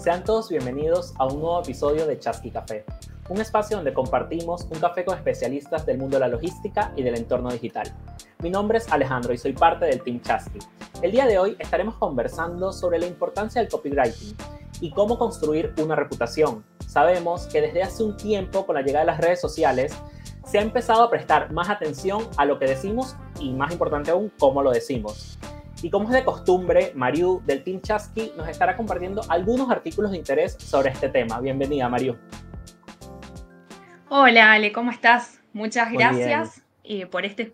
Sean todos bienvenidos a un nuevo episodio de Chasqui Café, un espacio donde compartimos un café con especialistas del mundo de la logística y del entorno digital. Mi nombre es Alejandro y soy parte del Team Chasqui. El día de hoy estaremos conversando sobre la importancia del copywriting y cómo construir una reputación. Sabemos que desde hace un tiempo, con la llegada de las redes sociales, se ha empezado a prestar más atención a lo que decimos y, más importante aún, cómo lo decimos. Y como es de costumbre, Mariu del Team Chasqui nos estará compartiendo algunos artículos de interés sobre este tema. Bienvenida, Mariu. Hola, Ale, ¿cómo estás? Muchas gracias eh, por este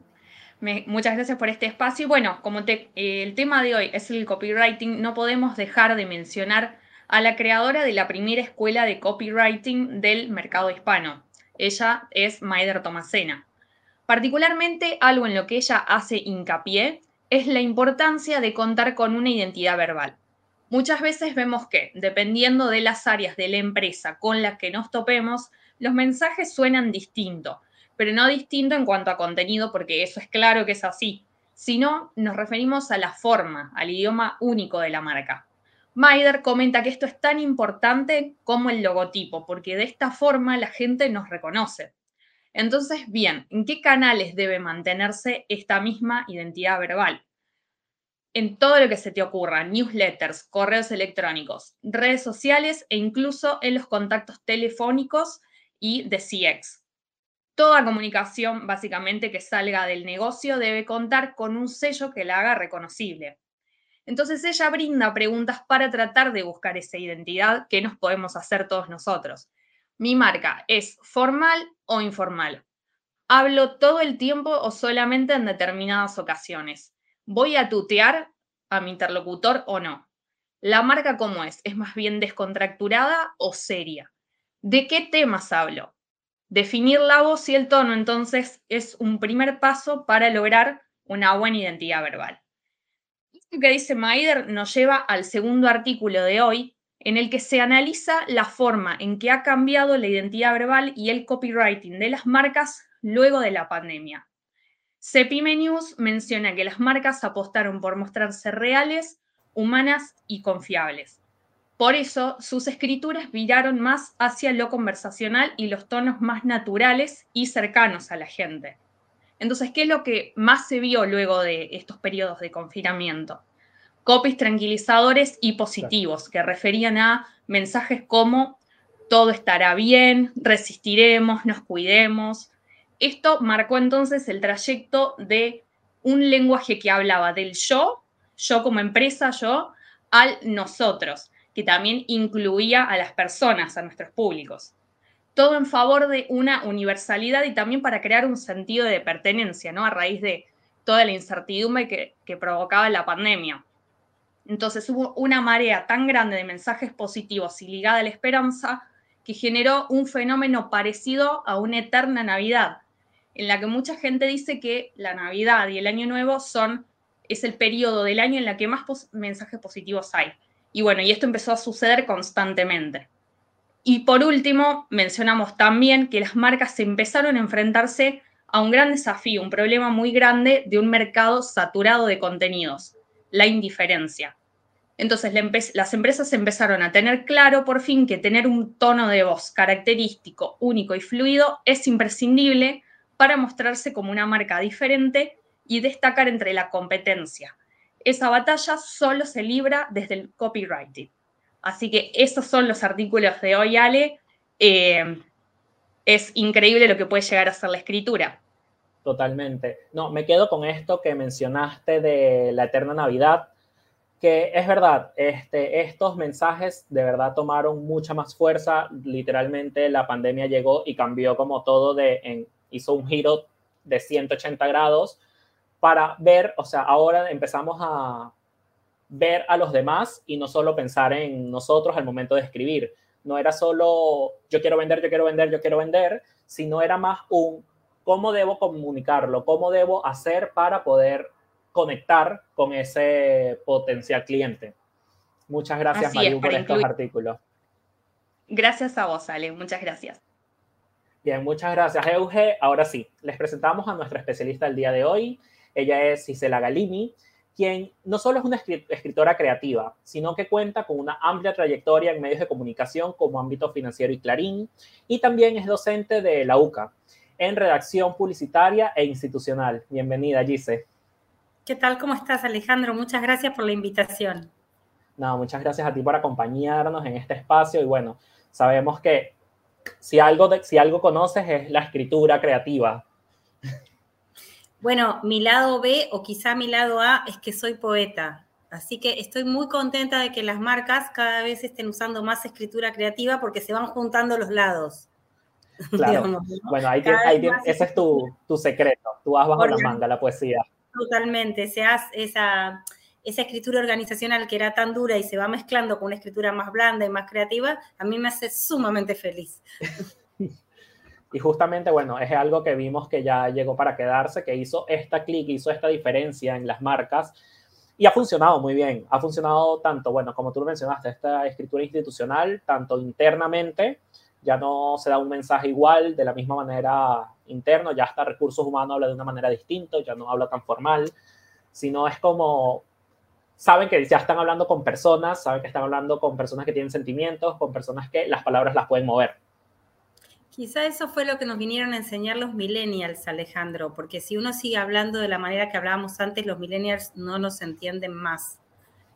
muchas gracias por este espacio. Y bueno, como te, eh, el tema de hoy es el copywriting, no podemos dejar de mencionar a la creadora de la primera escuela de copywriting del mercado hispano. Ella es Maider Tomasena. Particularmente, algo en lo que ella hace hincapié es la importancia de contar con una identidad verbal. Muchas veces vemos que, dependiendo de las áreas de la empresa con las que nos topemos, los mensajes suenan distinto, pero no distinto en cuanto a contenido, porque eso es claro que es así, sino nos referimos a la forma, al idioma único de la marca. Maider comenta que esto es tan importante como el logotipo, porque de esta forma la gente nos reconoce. Entonces, bien, ¿en qué canales debe mantenerse esta misma identidad verbal? En todo lo que se te ocurra, newsletters, correos electrónicos, redes sociales e incluso en los contactos telefónicos y de CX. Toda comunicación básicamente que salga del negocio debe contar con un sello que la haga reconocible. Entonces ella brinda preguntas para tratar de buscar esa identidad que nos podemos hacer todos nosotros. Mi marca es formal o informal. Hablo todo el tiempo o solamente en determinadas ocasiones. ¿Voy a tutear a mi interlocutor o no? ¿La marca cómo es? ¿Es más bien descontracturada o seria? ¿De qué temas hablo? Definir la voz y el tono entonces es un primer paso para lograr una buena identidad verbal. Esto que dice Maider nos lleva al segundo artículo de hoy, en el que se analiza la forma en que ha cambiado la identidad verbal y el copywriting de las marcas luego de la pandemia. Cepime News menciona que las marcas apostaron por mostrarse reales, humanas y confiables. Por eso, sus escrituras viraron más hacia lo conversacional y los tonos más naturales y cercanos a la gente. Entonces, ¿qué es lo que más se vio luego de estos periodos de confinamiento? Copies tranquilizadores y positivos que referían a mensajes como todo estará bien, resistiremos, nos cuidemos. Esto marcó entonces el trayecto de un lenguaje que hablaba del yo, yo como empresa, yo, al nosotros, que también incluía a las personas, a nuestros públicos. Todo en favor de una universalidad y también para crear un sentido de pertenencia, ¿no? A raíz de toda la incertidumbre que, que provocaba la pandemia. Entonces hubo una marea tan grande de mensajes positivos y ligada a la esperanza que generó un fenómeno parecido a una eterna Navidad, en la que mucha gente dice que la Navidad y el Año Nuevo son es el periodo del año en la que más mensajes positivos hay. Y bueno, y esto empezó a suceder constantemente. Y por último, mencionamos también que las marcas empezaron a enfrentarse a un gran desafío, un problema muy grande de un mercado saturado de contenidos, la indiferencia. Entonces las empresas empezaron a tener claro por fin que tener un tono de voz característico, único y fluido es imprescindible para mostrarse como una marca diferente y destacar entre la competencia. Esa batalla solo se libra desde el copywriting. Así que esos son los artículos de hoy, Ale. Eh, es increíble lo que puede llegar a ser la escritura. Totalmente. No, me quedo con esto que mencionaste de la eterna Navidad, que es verdad, este, estos mensajes de verdad tomaron mucha más fuerza. Literalmente la pandemia llegó y cambió como todo, de, hizo un giro de 180 grados para ver, o sea, ahora empezamos a ver a los demás y no solo pensar en nosotros al momento de escribir. No era solo yo quiero vender, yo quiero vender, yo quiero vender, sino era más un cómo debo comunicarlo, cómo debo hacer para poder conectar con ese potencial cliente. Muchas gracias, Mayu, por estos artículos. Gracias a vos, Ale. Muchas gracias. Bien, muchas gracias, Euge. Ahora sí, les presentamos a nuestra especialista del día de hoy. Ella es Gisela Galini. quien no solo es una escritora creativa, sino que cuenta con una amplia trayectoria en medios de comunicación como ámbito financiero y Clarín, y también es docente de la UCA en redacción publicitaria e institucional. Bienvenida, Gise. ¿Qué tal? ¿Cómo estás, Alejandro? Muchas gracias por la invitación. No, muchas gracias a ti por acompañarnos en este espacio y bueno, sabemos que si algo, si algo conoces es la escritura creativa. Bueno, mi lado B o quizá mi lado A es que soy poeta. Así que estoy muy contenta de que las marcas cada vez estén usando más escritura creativa porque se van juntando los lados. Claro. Bueno, ahí, ese es tu, secreto. Tú vas bajo la manga la poesía. Totalmente. Se hace esa, esa escritura organizacional que era tan dura y se va mezclando con una escritura más blanda y más creativa, a mí me hace sumamente feliz. Y justamente, bueno, es algo que vimos que ya llegó para quedarse, que hizo esta clic, hizo esta diferencia en las marcas y ha funcionado muy bien. Ha funcionado tanto, bueno, como tú lo mencionaste, esta escritura institucional, tanto internamente, ya no se da un mensaje igual de la misma manera interno, ya hasta recursos humanos habla de una manera distinta, ya no habla tan formal, sino es como saben que ya están hablando con personas, saben que están hablando con personas que tienen sentimientos, con personas que las palabras las pueden mover. Quizá eso fue lo que nos vinieron a enseñar los millennials, Alejandro, porque si uno sigue hablando de la manera que hablábamos antes, los millennials no nos entienden más.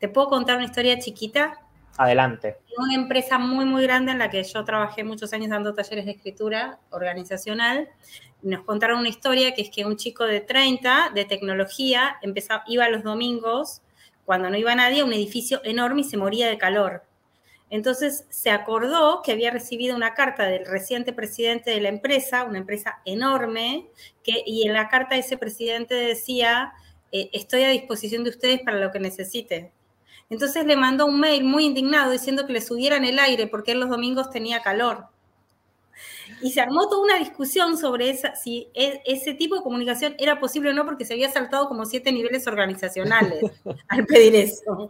¿Te puedo contar una historia chiquita? Adelante. Una empresa muy, muy grande en la que yo trabajé muchos años dando talleres de escritura organizacional. Nos contaron una historia que es que un chico de 30 de tecnología iba los domingos, cuando no iba nadie, a un edificio enorme y se moría de calor entonces se acordó que había recibido una carta del reciente presidente de la empresa, una empresa enorme, y en la carta ese presidente decía, eh, estoy a disposición de ustedes para lo que necesite. Entonces le mandó un mail muy indignado diciendo que le subieran el aire porque él los domingos tenía calor. Y se armó toda una discusión sobre esa, si e, ese tipo de comunicación era posible o no, porque se había saltado como siete niveles organizacionales al pedir eso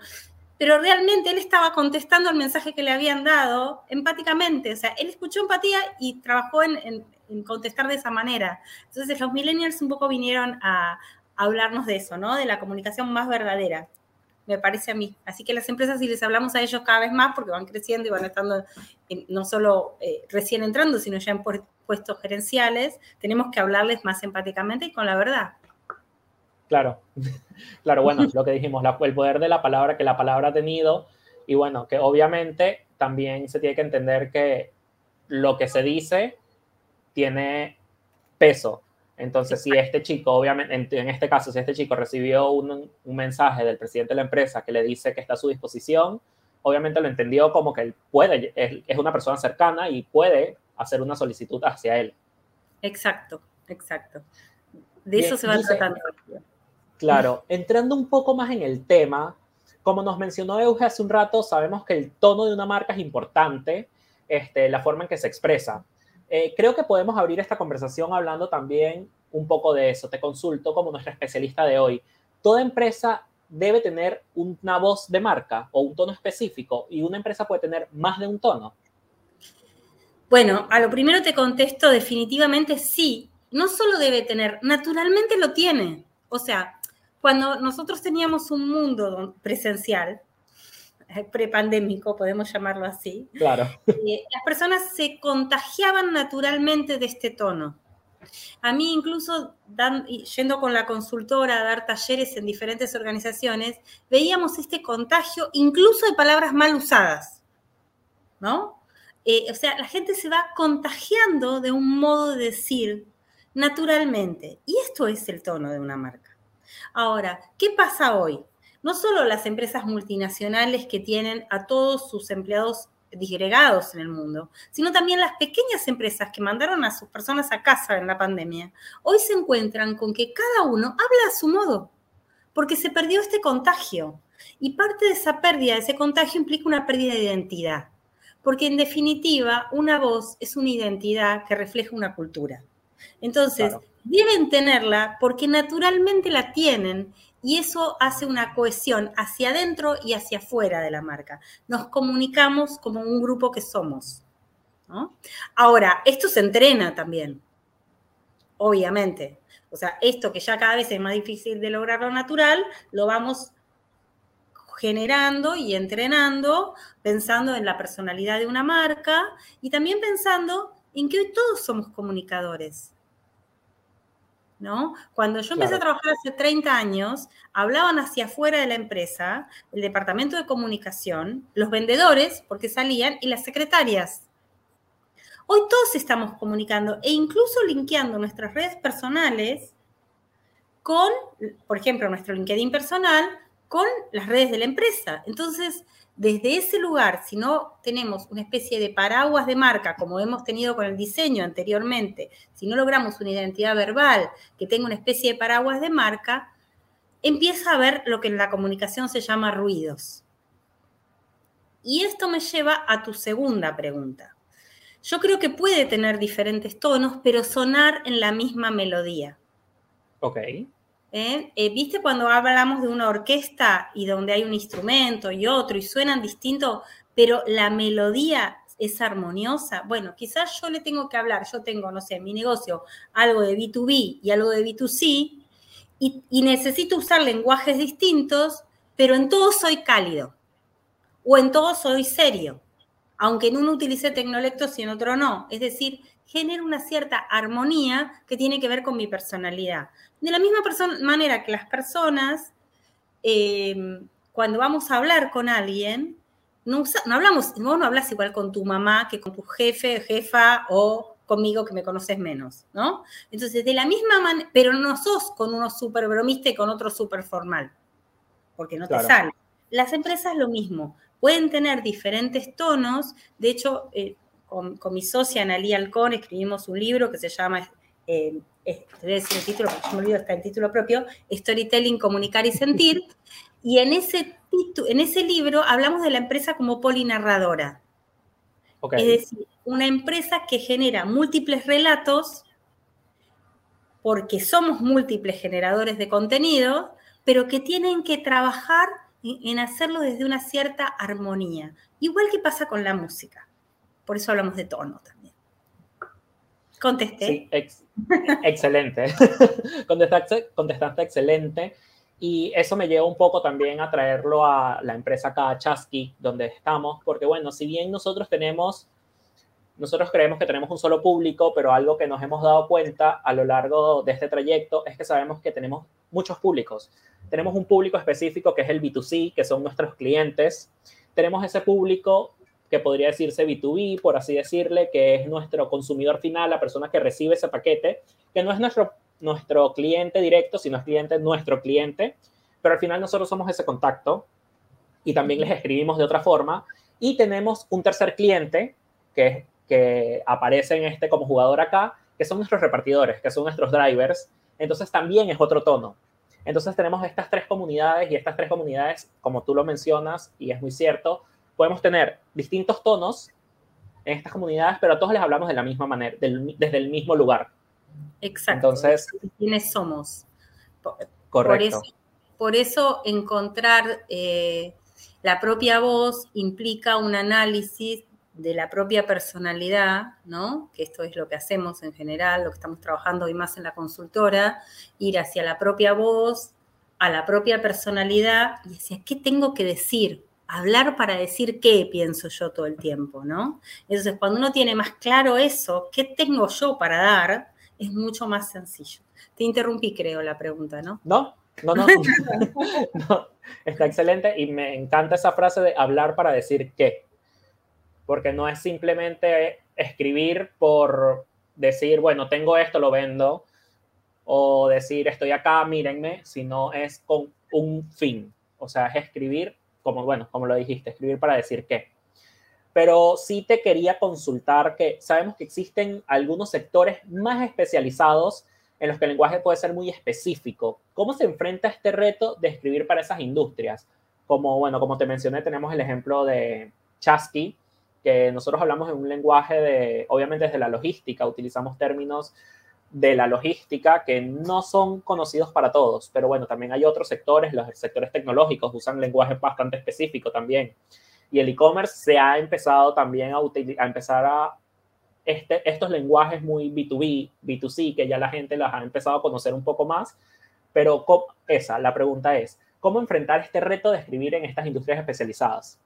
pero realmente él estaba contestando el mensaje que le habían dado empáticamente, o sea, él escuchó empatía y trabajó en, contestar de esa manera. Entonces los millennials un poco vinieron a, hablarnos de eso, ¿no? De la comunicación más verdadera, me parece a mí. Así que las empresas, si les hablamos a ellos cada vez más, porque van creciendo y van estando no solo eh, recién entrando, sino ya en puestos gerenciales, tenemos que hablarles más empáticamente y con la verdad. Claro, claro, bueno, lo que dijimos, el poder de la palabra que la palabra ha tenido y bueno, que obviamente también se tiene que entender que lo que se dice tiene peso. Entonces, si este chico, obviamente, en, este caso, si este chico recibió un, mensaje del presidente de la empresa que le dice que está a su disposición, obviamente lo entendió como que él puede, es, una persona cercana y puede hacer una solicitud hacia él. Exacto, exacto. De eso se va tratando. Claro, entrando un poco más en el tema, como nos mencionó Euge hace un rato, sabemos que el tono de una marca es importante, este, la forma en que se expresa. Eh, creo que podemos abrir esta conversación hablando también un poco de eso. Te consulto como nuestra especialista de hoy. Toda empresa debe tener una voz de marca o un tono específico y una empresa puede tener más de un tono. Bueno, a lo primero te contesto definitivamente sí. No solo debe tener, naturalmente lo tiene. O sea, cuando nosotros teníamos un mundo presencial, prepandémico, podemos llamarlo así, claro. Eh, las personas se contagiaban naturalmente de este tono. A mí incluso yendo con la consultora a dar talleres en diferentes organizaciones, veíamos este contagio incluso de palabras mal usadas, ¿no? Eh, o sea, la gente se va contagiando de un modo de decir naturalmente. Y esto es el tono de una marca. Ahora, ¿qué pasa hoy? No solo las empresas multinacionales que tienen a todos sus empleados disgregados en el mundo, sino también las pequeñas empresas que mandaron a sus personas a casa en la pandemia, hoy se encuentran con que cada uno habla a su modo, porque se perdió este contagio. Y parte de esa pérdida, de ese contagio, implica una pérdida de identidad, porque en definitiva una voz es una identidad que refleja una cultura. Entonces, deben tenerla porque naturalmente la tienen y eso hace una cohesión hacia adentro y hacia afuera de la marca. Nos comunicamos como un grupo que somos. Ahora, esto se entrena también. obviamente. O sea, esto que ya cada vez es más difícil de lograr lo natural, lo vamos generando y entrenando, pensando en la personalidad de una marca y también pensando en que hoy todos somos comunicadores. ¿No? Cuando yo empecé a trabajar hace 30 años, hablaban hacia afuera de la empresa, el departamento de comunicación, los vendedores, porque salían, y las secretarias. Hoy todos estamos comunicando e incluso linkeando nuestras redes personales con, por ejemplo, nuestro LinkedIn personal, con las redes de la empresa. Entonces, desde ese lugar, si no tenemos una especie de paraguas de marca, como hemos tenido con el diseño anteriormente, si no logramos una identidad verbal que tenga una especie de paraguas de marca, empieza a haber lo que en la comunicación se llama ruidos. Y esto me lleva a tu segunda pregunta. Yo creo que puede tener diferentes tonos, pero sonar en la misma melodía. Ok. ¿Eh? Eh, ¿Viste cuando hablamos de una orquesta y donde hay un instrumento y otro y suenan distintos, pero la melodía es armoniosa? Bueno, quizás yo le tengo que hablar, yo tengo, no sé, en mi negocio algo de B2B y algo de B2C y, y necesito usar lenguajes distintos, pero en todo soy cálido o en todo soy serio aunque en uno utilice tecnolectos y en otro no. Es decir, genera una cierta armonía que tiene que ver con mi personalidad. De la misma manera que las personas, eh, cuando vamos a hablar con alguien, no, no hablamos, vos no hablas igual con tu mamá que con tu jefe, jefa o conmigo que me conoces menos, ¿no? Entonces, de la misma manera, pero no sos con uno súper bromista y con otro súper formal, porque no te sale. Las empresas lo mismo pueden tener diferentes tonos. De hecho, eh, con, mi socia Analia Alcón escribimos un libro que se llama, eh, el título, me olvido, está el título propio, Storytelling, Comunicar y Sentir. Y en ese, en ese libro hablamos de la empresa como polinarradora. Es decir, una empresa que genera múltiples relatos porque somos múltiples generadores de contenido, pero que tienen que trabajar en hacerlo desde una cierta armonía. Igual que pasa con la música. Por eso hablamos de tono también. Contesté. Sí, excelente. contestaste, contestaste excelente. Y eso me lleva un poco también a traerlo a la empresa acá, Chasky, donde estamos, porque bueno, si bien nosotros tenemos, nosotros creemos que tenemos un solo público, pero algo que nos hemos dado cuenta a lo largo de este trayecto es que sabemos que tenemos muchos públicos. Tenemos un público específico que es el B2C, que son nuestros clientes. Tenemos ese público que podría decirse B2B, por así decirle, que es nuestro consumidor final, la persona que recibe ese paquete, que no es nuestro, nuestro cliente directo, sino es cliente nuestro cliente, pero al final nosotros somos ese contacto y también les escribimos de otra forma. Y tenemos un tercer cliente que, que aparece en este como jugador acá, que son nuestros repartidores, que son nuestros drivers. Entonces también es otro tono. Entonces tenemos estas tres comunidades y estas tres comunidades, como tú lo mencionas, y es muy cierto, podemos tener distintos tonos en estas comunidades, pero a todos les hablamos de la misma manera, desde el mismo lugar. Exacto. Entonces, ¿quiénes somos? correcto. Por eso, encontrar eh, la propia voz implica un análisis de la propia personalidad, ¿no? Que esto es lo que hacemos en general, lo que estamos trabajando hoy más en la consultora, ir hacia la propia voz, a la propia personalidad y hacia qué tengo que decir, hablar para decir qué pienso yo todo el tiempo, ¿no? Entonces, cuando uno tiene más claro eso, qué tengo yo para dar, es mucho más sencillo. Te interrumpí, creo, la pregunta, ¿no? No, no, no. no. Está excelente y me encanta esa frase de hablar para decir qué porque no es simplemente escribir por decir, bueno, tengo esto, lo vendo, o decir, estoy acá, mírenme, sino es con un fin. O sea, es escribir, como, bueno, como lo dijiste, escribir para decir qué. Pero sí te quería consultar que sabemos que existen algunos sectores más especializados en los que el lenguaje puede ser muy específico. ¿Cómo se enfrenta este reto de escribir para esas industrias? Como, bueno, como te mencioné, tenemos el ejemplo de Chasky, que nosotros hablamos en un lenguaje de, obviamente desde la logística, utilizamos términos de la logística que no son conocidos para todos, pero bueno, también hay otros sectores, los sectores tecnológicos usan lenguaje bastante específico también. Y el e-commerce se ha empezado también a, a empezar a este, estos lenguajes muy B2B, B2C, que ya la gente los ha empezado a conocer un poco más, pero esa, la pregunta es, ¿cómo enfrentar este reto de escribir en estas industrias especializadas?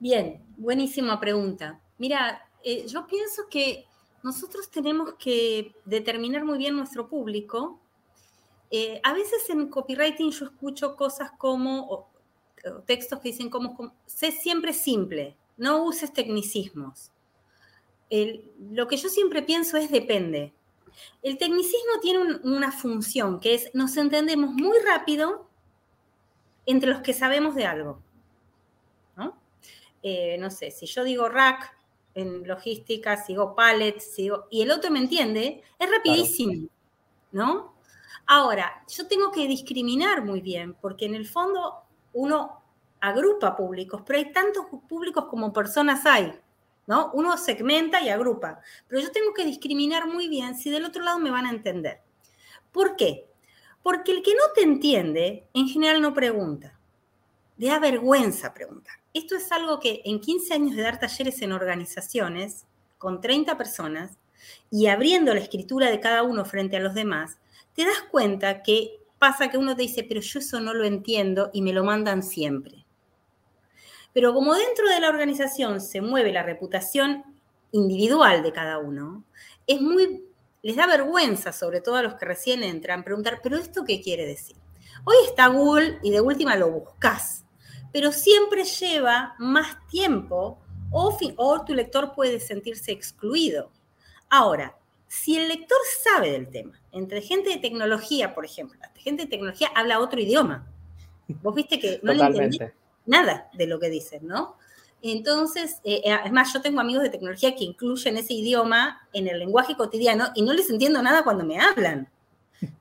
Bien, buenísima pregunta. Mira, eh, yo pienso que nosotros tenemos que determinar muy bien nuestro público. Eh, a veces en copywriting yo escucho cosas como, textos que dicen como, sé siempre simple, no uses tecnicismos. lo que yo siempre pienso es depende. El tecnicismo tiene una función que es nos entendemos muy rápido entre los que sabemos de algo. ¿no? Eh, no sé, si yo digo rack en logística, sigo pallet, sigo, y el otro me entiende, es rapidísimo, ¿no? Ahora, yo tengo que discriminar muy bien, porque en el fondo uno agrupa públicos, pero hay tantos públicos como personas hay, ¿no? Uno segmenta y agrupa, pero yo tengo que discriminar muy bien si del otro lado me van a entender. ¿Por qué? Porque el que no te entiende, en general no pregunta. Le da vergüenza preguntar. Esto es algo que en 15 años de dar talleres en organizaciones, con 30 personas, y abriendo la escritura de cada uno frente a los demás, te das cuenta que pasa que uno te dice, pero yo eso no lo entiendo y me lo mandan siempre. Pero como dentro de la organización se mueve la reputación individual de cada uno, es muy, les da vergüenza, sobre todo a los que recién entran, preguntar, pero ¿esto qué quiere decir? Hoy está Google y de última lo buscas, pero siempre lleva más tiempo o, o tu lector puede sentirse excluido. Ahora, si el lector sabe del tema, entre gente de tecnología, por ejemplo, gente de tecnología habla otro idioma. Vos viste que no le entendí nada de lo que dicen, ¿no? Entonces, eh, eh, es más, yo tengo amigos de tecnología que incluyen ese idioma en el lenguaje cotidiano y no les entiendo nada cuando me hablan,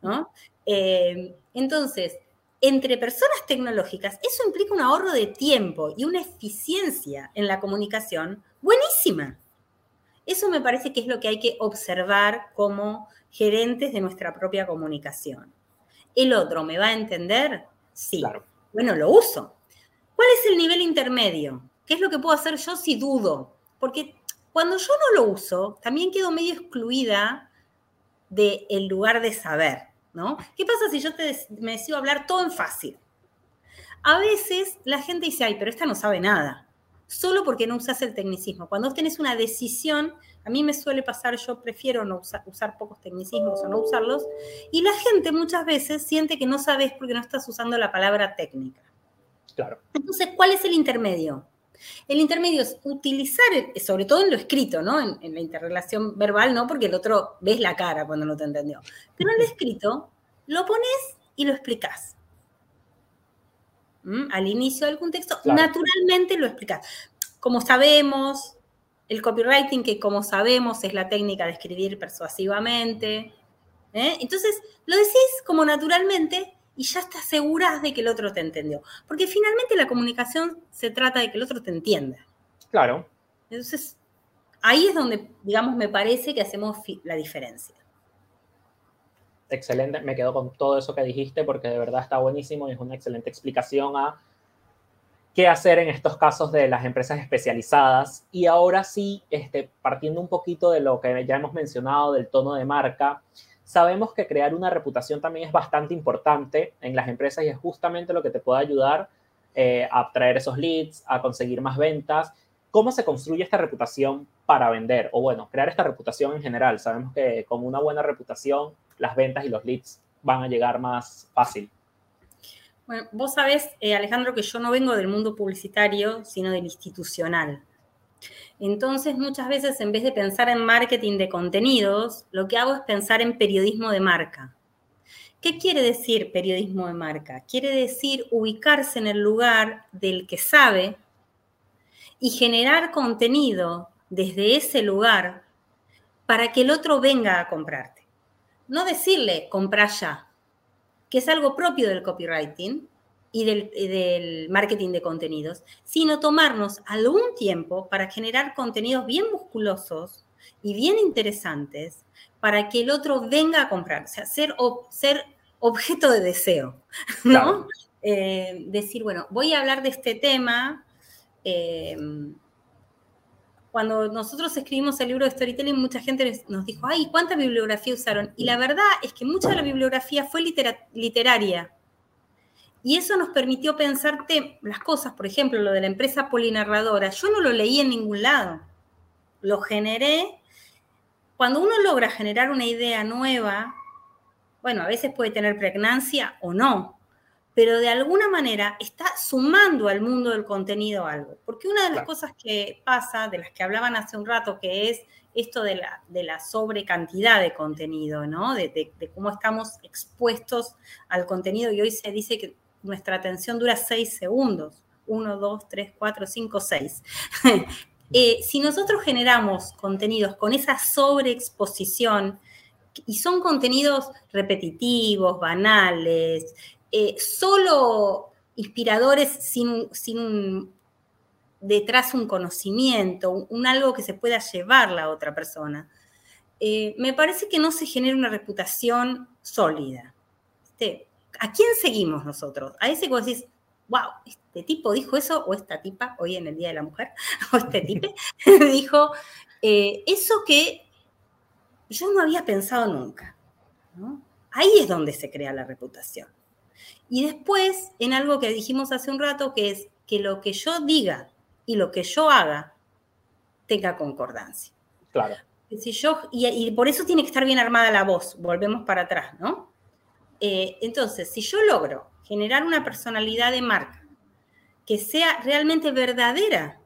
¿no? Eh, entonces, entre personas tecnológicas, eso implica un ahorro de tiempo y una eficiencia en la comunicación buenísima. Eso me parece que es lo que hay que observar como gerentes de nuestra propia comunicación. ¿El otro me va a entender? Sí. Bueno, lo uso. ¿Cuál es el nivel intermedio? ¿Qué es lo que puedo hacer yo si dudo? Porque cuando yo no lo uso, también quedo medio excluida del lugar de saber, ¿no? ¿Qué pasa si yo te, me decido hablar todo en fácil? A veces la gente dice, ay, pero esta no sabe nada, solo porque no usas el tecnicismo. Cuando vos tenés una decisión, a mí me suele pasar, yo prefiero no usar, usar pocos tecnicismos o no usarlos, y la gente muchas veces siente que no sabes porque no estás usando la palabra técnica. Entonces, ¿cuál es el intermedio? El intermedio es utilizar, sobre todo en lo escrito, ¿no? En, la interrelación verbal, ¿no? Porque el otro ves la cara cuando no te entendió. Pero en lo escrito, lo pones y lo explicas. ¿Mm? Al inicio del contexto, naturalmente lo explicas. Como sabemos, el copywriting, que como sabemos es la técnica de escribir persuasivamente. ¿eh? Entonces, lo decís como naturalmente y ya estás segura de que el otro te entendió. Porque finalmente la comunicación se trata de que el otro te entienda. Claro. Entonces, ahí es donde, digamos, me parece que hacemos la diferencia. Excelente, me quedo con todo eso que dijiste porque de verdad está buenísimo y es una excelente explicación a qué hacer en estos casos de las empresas especializadas. Y ahora sí, este, partiendo un poquito de lo que ya hemos mencionado del tono de marca, sabemos que crear una reputación también es bastante importante en las empresas y es justamente lo que te puede ayudar eh, a traer esos leads, a conseguir más ventas. ¿Cómo se construye esta reputación para vender? O bueno, crear esta reputación en general. Sabemos que con una buena reputación las ventas y los leads van a llegar más fácil. Bueno, vos sabés, eh, Alejandro, que yo no vengo del mundo publicitario, sino del institucional. Entonces, muchas veces en vez de pensar en marketing de contenidos, lo que hago es pensar en periodismo de marca. ¿Qué quiere decir periodismo de marca? Quiere decir ubicarse en el lugar del que sabe y generar contenido desde ese lugar para que el otro venga a comprarte. No decirle compra ya, que es algo propio del copywriting, y del, marketing de contenidos, sino tomarnos algún tiempo para generar contenidos bien musculosos y bien interesantes para que el otro venga a comprar, o sea, ser, ser objeto de deseo, ¿no? Eh, decir, bueno, voy a hablar de este tema, em, cuando nosotros escribimos el libro de storytelling, mucha gente nos dijo, ay, ¿cuánta bibliografía usaron? Y la verdad es que mucha de la bibliografía fue literaria. Y eso nos permitió pensarte las cosas, por ejemplo, lo de la empresa polinarradora. Yo no lo leí en ningún lado. Lo generé. Cuando uno logra generar una idea nueva, bueno, a veces puede tener pregnancia o no, pero de alguna manera está sumando al mundo del contenido algo. Porque una de las cosas que pasa, de las que hablaban hace un rato, que es esto de la, de la sobrecantidad de contenido, ¿no? De, cómo estamos expuestos al contenido y hoy se dice que nuestra atención dura seis segundos. Uno, dos, tres, cuatro, cinco, seis. Eh, si nosotros generamos contenidos con esa sobreexposición, y son contenidos repetitivos, banales, eh, solo inspiradores sin, sin detrás un conocimiento, un, algo que se pueda llevar la otra persona. Eh, me parece que no se genera una reputación sólida. ¿A quién seguimos nosotros? A ese que vos decís, wow, este tipo dijo eso, o esta tipa, hoy en el Día de la Mujer, o este tipo dijo eh, eso que yo no había pensado nunca. Ahí es donde se crea la reputación. Y después, en algo que dijimos hace un rato, que es que lo que yo diga y lo que yo haga tenga concordancia. Claro. Si yo, y, por eso tiene que estar bien armada la voz, volvemos para atrás, ¿no? Eh, entonces, si yo logro generar una personalidad de marca que sea realmente verdadera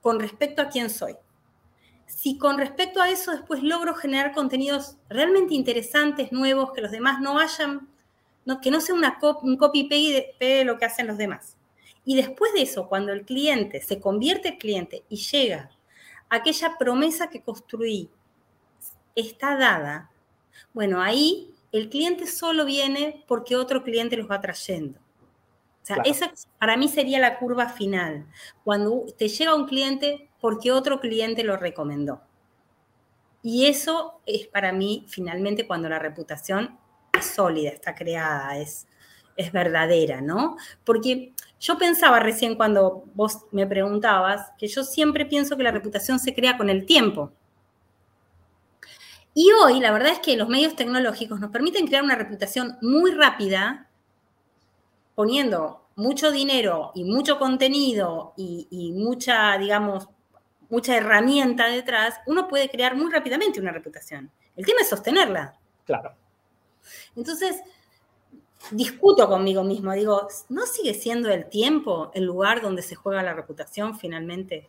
con respecto a quién soy, si con respecto a eso después logro generar contenidos realmente interesantes, nuevos, que los demás no hayan que no sea una un copy-paste de lo que hacen los demás. Y después de eso, cuando el cliente se convierte en cliente y llega aquella promesa que construí está dada, bueno, ahí el cliente solo viene porque otro cliente los va trayendo. O sea, esa para mí sería la curva final, cuando te llega un cliente porque otro cliente lo recomendó. Y eso es para mí finalmente cuando la reputación sólida, está creada, es, es verdadera, ¿no? Porque yo pensaba recién cuando vos me preguntabas que yo siempre pienso que la reputación se crea con el tiempo. Y hoy la verdad es que los medios tecnológicos nos permiten crear una reputación muy rápida, poniendo mucho dinero y mucho contenido y, y mucha, digamos, mucha herramienta detrás, uno puede crear muy rápidamente una reputación. El tema es sostenerla. Claro. Entonces, discuto conmigo mismo, digo, ¿no sigue siendo el tiempo el lugar donde se juega la reputación finalmente?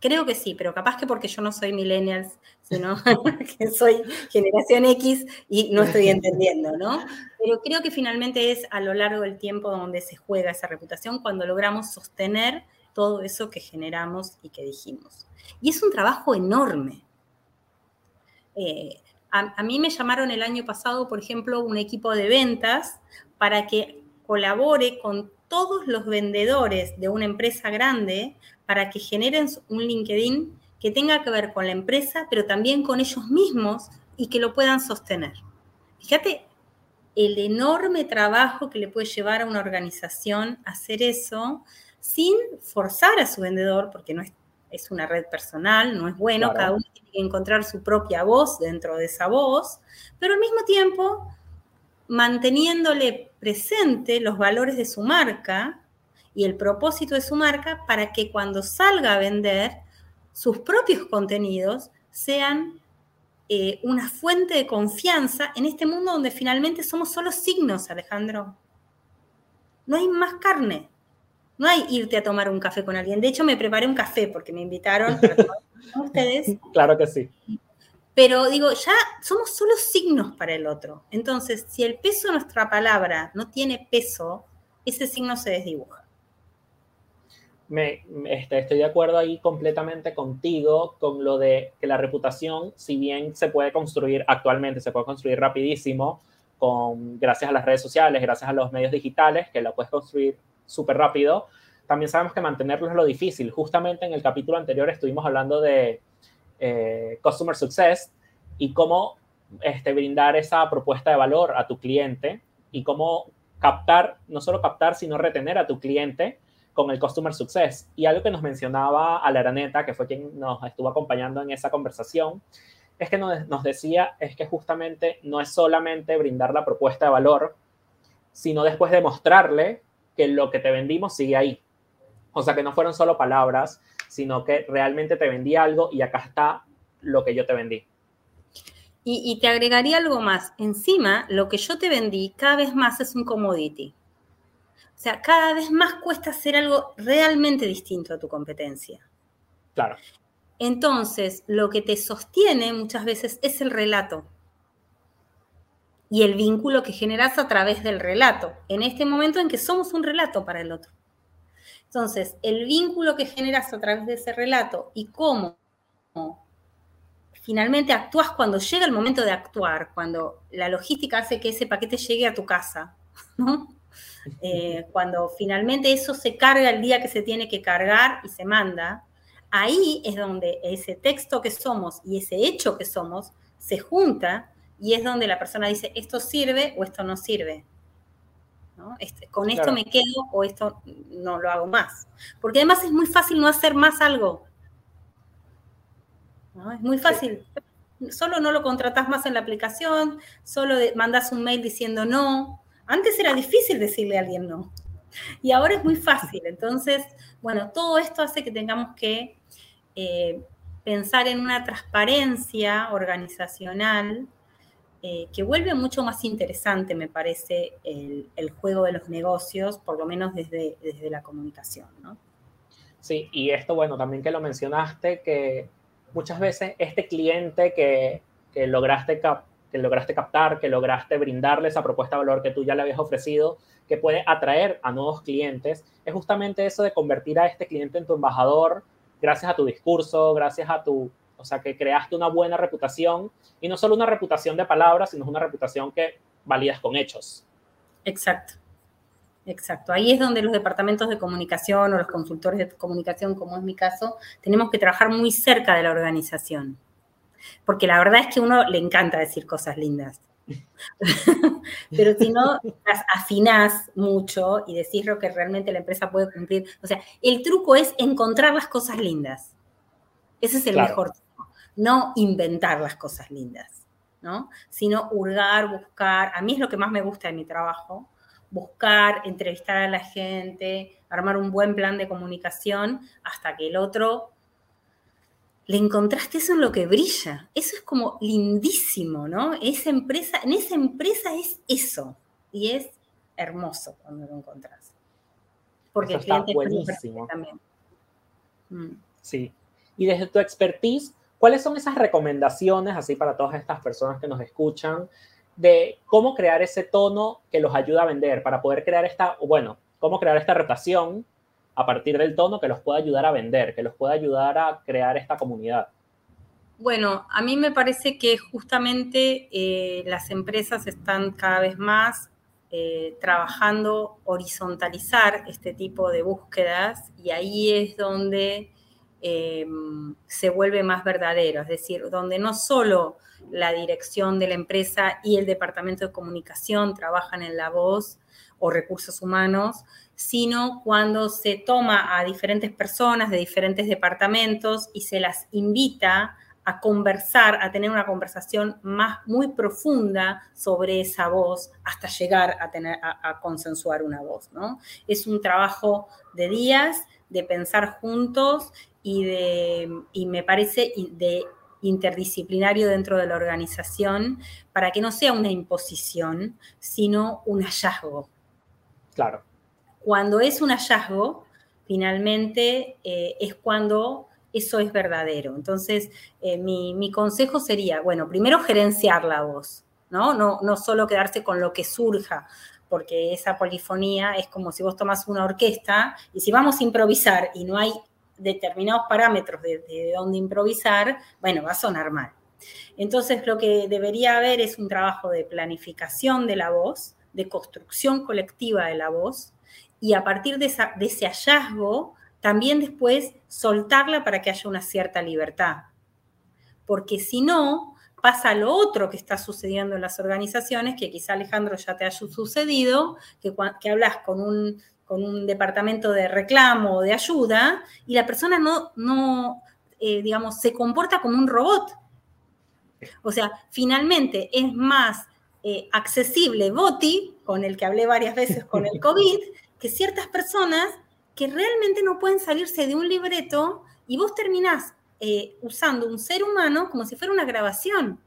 Creo que sí, pero capaz que porque yo no soy millennials, sino que soy generación X y no estoy entendiendo, ¿no? Pero creo que finalmente es a lo largo del tiempo donde se juega esa reputación cuando logramos sostener todo eso que generamos y que dijimos. Y es un trabajo enorme. Eh, a, mí me llamaron el año pasado, por ejemplo, un equipo de ventas para que colabore con todos los vendedores de una empresa grande para que generen un LinkedIn que tenga que ver con la empresa, pero también con ellos mismos y que lo puedan sostener. Fíjate el enorme trabajo que le puede llevar a una organización hacer eso sin forzar a su vendedor, porque no es es una red personal, no es bueno, cada uno tiene que encontrar su propia voz dentro de esa voz, pero al mismo tiempo manteniéndole presente los valores de su marca y el propósito de su marca para que cuando salga a vender sus propios contenidos sean eh, una fuente de confianza en este mundo donde finalmente somos solo signos, Alejandro. No hay más carne. No hay irte a tomar un café con alguien. De hecho, me preparé un café porque me invitaron a ustedes. Claro que sí. Pero digo, ya somos solo signos para el otro. Entonces, si el peso de nuestra palabra no tiene peso, ese signo se desdibuja. Me, este, estoy de acuerdo ahí completamente contigo con lo de que la reputación, si bien se puede construir actualmente, se puede construir rapidísimo, con, gracias a las redes sociales, gracias a los medios digitales, que la puedes construir súper rápido. También sabemos que mantenerlo es lo difícil. Justamente en el capítulo anterior estuvimos hablando de eh, Customer Success y cómo este, brindar esa propuesta de valor a tu cliente y cómo captar, no solo captar, sino retener a tu cliente con el Customer Success. Y algo que nos mencionaba Alaraneta, que fue quien nos estuvo acompañando en esa conversación, es que nos, nos decía es que justamente no es solamente brindar la propuesta de valor, sino después demostrarle que lo que te vendimos sigue ahí. O sea, que no fueron solo palabras, sino que realmente te vendí algo y acá está lo que yo te vendí. Y, y, te agregaría algo más. Encima, lo que yo te vendí cada vez más es un commodity. O sea, cada vez más cuesta hacer algo realmente distinto a tu competencia. Claro. Entonces, lo que te sostiene muchas veces es el relato y el vínculo que generas a través del relato, en este momento en que somos un relato para el otro. Entonces, el vínculo que generas a través de ese relato y cómo finalmente actúas cuando llega el momento de actuar, cuando la logística hace que ese paquete llegue a tu casa, ¿no? Eh, cuando finalmente eso se carga el día que se tiene que cargar y se manda, ahí es donde ese texto que somos y ese hecho que somos se junta y es donde la persona dice, esto sirve o esto no sirve. Este, con esto me quedo o esto no lo hago más. Porque además es muy fácil no hacer más algo. Es muy fácil. Solo no lo contratas más en la aplicación, solo mandas un mail diciendo no, antes era difícil decirle a alguien no. Y ahora es muy fácil. Entonces, bueno, todo esto hace que tengamos que eh, pensar en una transparencia organizacional eh, que vuelve mucho más interesante, me parece, el, juego de los negocios, por lo menos desde, desde la comunicación, ¿no? Sí, y esto, bueno, también que lo mencionaste, que muchas veces este cliente que, que lograste captar, que lograste captar, que lograste brindarle esa propuesta de valor que tú ya le habías ofrecido, que puede atraer a nuevos clientes, es justamente eso de convertir a este cliente en tu embajador gracias a tu discurso, gracias a tu, o sea, que creaste una buena reputación y no solo una reputación de palabras, sino una reputación que validas con hechos. Exacto. Exacto. Ahí es donde los departamentos de comunicación o los consultores de comunicación, como es mi caso, tenemos que trabajar muy cerca de la organización porque la verdad es que a uno le encanta decir cosas lindas. Pero si no las afinás mucho y decís lo que realmente la empresa puede cumplir, o sea, el truco es encontrar las cosas lindas. Ese es el mejor truco. No inventar las cosas lindas, ¿no? Sino hurgar, buscar. A mí es lo que más me gusta de mi trabajo, buscar, entrevistar a la gente, armar un buen plan de comunicación hasta que el otro le encontraste eso en lo que brilla. Eso es como lindísimo, ¿no? Esa empresa, en esa empresa es eso. Y es hermoso cuando lo encontrás. Porque el cliente buenísimo. también. Mm. Sí. Y desde tu expertise, ¿cuáles son esas recomendaciones, así para todas estas personas que nos escuchan, de cómo crear ese tono que los ayuda a vender, para poder crear esta, bueno, cómo crear esta rotación a partir del tono que los pueda ayudar a vender, que los pueda ayudar a crear esta comunidad? Bueno, a mí me parece que justamente eh, las empresas están cada vez más eh, trabajando horizontalizar este tipo de búsquedas y ahí es donde em, se vuelve más verdadero, es decir, donde no solo la dirección de la empresa y el departamento de comunicación trabajan en la voz o recursos humanos, sino cuando se toma a diferentes personas de diferentes departamentos y se las invita a conversar, a tener una conversación más muy profunda sobre esa voz hasta llegar a, tener, a, consensuar una voz, ¿no? Es un trabajo de días, de pensar juntos y, de, y me parece de interdisciplinario dentro de la organización para que no sea una imposición, sino un hallazgo. Claro cuando es un hallazgo, finalmente eh, es cuando eso es verdadero. Entonces, eh, mi, consejo sería, bueno, primero gerenciar la voz, ¿no? ¿no? No solo quedarse con lo que surja, porque esa polifonía es como si vos tomas una orquesta y si vamos a improvisar y no hay determinados parámetros de, de dónde improvisar, bueno, va a sonar mal. Entonces, lo que debería haber es un trabajo de planificación de la voz, de construcción colectiva de la voz, y a partir de, ese hallazgo, también después soltarla para que haya una cierta libertad. Porque si no, pasa lo otro que está sucediendo en las organizaciones, que quizá Alejandro ya te haya sucedido, que, que hablas con un con un departamento de reclamo o de ayuda y la persona no, no eh, digamos, se comporta como un robot. O sea, finalmente es más eh, accesible Boti, con el que hablé varias veces con el COVID, que ciertas personas que realmente no pueden salirse de un libreto y vos terminás eh, usando un ser humano como si fuera una grabación.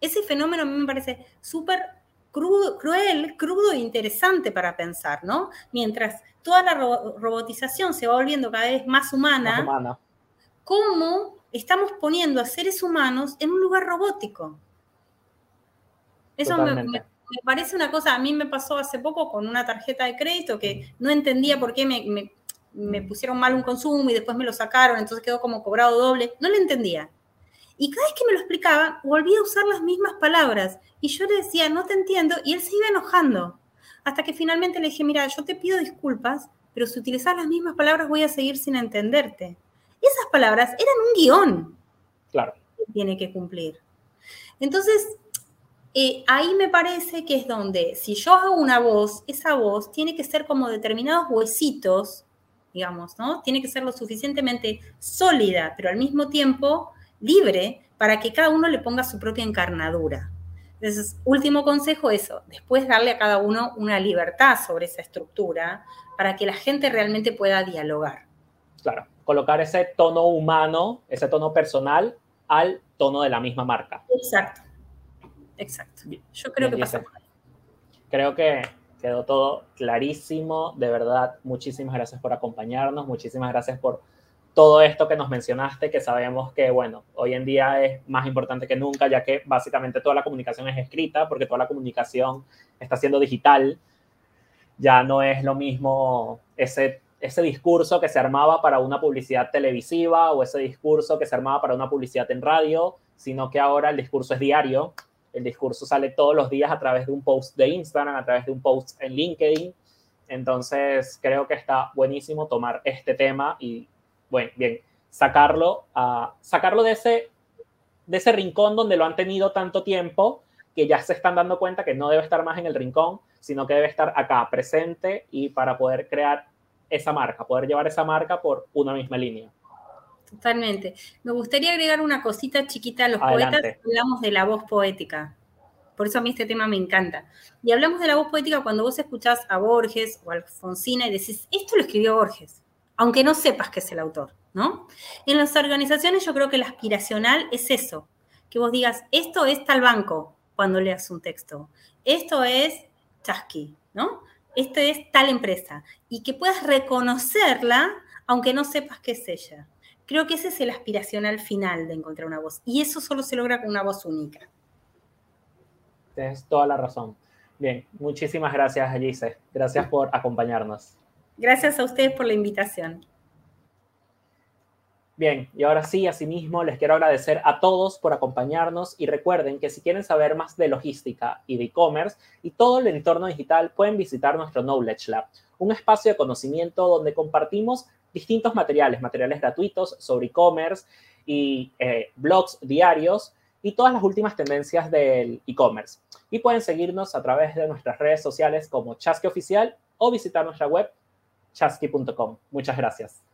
Ese fenómeno a mí me parece súper cruel, crudo e interesante para pensar, ¿no? Mientras toda la robotización se va volviendo cada vez más humana, más humana, ¿cómo estamos poniendo a seres humanos en un lugar robótico? Eso me, parece una cosa, a mí me pasó hace poco con una tarjeta de crédito que no entendía por qué me, me pusieron mal un consumo y después me lo sacaron, entonces quedó como cobrado doble, no lo entendía. Y cada vez que me lo explicaba, volvía a usar las mismas palabras. Y yo le decía, no te entiendo, y él se iba enojando. Hasta que finalmente le dije, mira, yo te pido disculpas, pero si utilizas las mismas palabras voy a seguir sin entenderte. Esas palabras eran un guion. Claro. Que tiene que cumplir. Entonces, eh, ahí me parece que es donde, si yo hago una voz, esa voz tiene que ser como determinados huesitos, digamos, ¿no? Tiene que ser lo suficientemente sólida, pero al mismo tiempo libre para que cada uno le ponga su propia encarnadura. Entonces, último consejo, eso, después darle a cada uno una libertad sobre esa estructura para que la gente realmente pueda dialogar. Claro, colocar ese tono humano, ese tono personal al tono de la misma marca. Exacto, exacto. Yo creo que por ahí. Creo que quedó todo clarísimo, de verdad, muchísimas gracias por acompañarnos, muchísimas gracias por todo esto que nos mencionaste, que sabemos que, bueno, hoy en día es más importante que nunca, ya que básicamente toda la comunicación es escrita, porque toda la comunicación está siendo digital. Ya no es lo mismo ese, ese discurso que se armaba para una publicidad televisiva o ese discurso que se armaba para una publicidad en radio, sino que ahora el discurso es diario. El discurso sale todos los días a través de un post de Instagram, a través de un post en LinkedIn. Entonces, creo que está buenísimo tomar este tema y bueno, bien, sacarlo, a, sacarlo de, ese, de ese rincón donde lo han tenido tanto tiempo que ya se están dando cuenta que no debe estar más en el rincón, sino que debe estar acá, presente y para poder crear esa marca, poder llevar esa marca por una misma línea. Totalmente. Me gustaría agregar una cosita chiquita a los poetas. Hablamos de la voz poética. Por eso a mí este tema me encanta. Y hablamos de la voz poética cuando vos escuchás a Borges o a Alfonsina y decís, esto lo escribió Borges aunque no sepas que es el autor, ¿no? En las organizaciones yo creo que el aspiracional es eso, que vos digas, esto es tal banco cuando leas un texto, esto es Chasqui, ¿no? Esto es tal empresa, y que puedas reconocerla aunque no sepas qué es ella. Creo que ese es el aspiracional final de encontrar una voz, y eso solo se logra con una voz única. Tienes toda la razón. Bien, muchísimas gracias, Alice. Gracias por acompañarnos. Gracias a ustedes por la invitación. Bien, y ahora sí, asimismo, les quiero agradecer a todos por acompañarnos y recuerden que si quieren saber más de logística y de e-commerce y todo el entorno digital, pueden visitar nuestro Knowledge Lab, un espacio de conocimiento donde compartimos distintos materiales, materiales gratuitos sobre e-commerce y eh, blogs diarios y todas las últimas tendencias del e-commerce. Y pueden seguirnos a través de nuestras redes sociales como Chasque Oficial o visitar nuestra web chasky.com. Muchas gracias.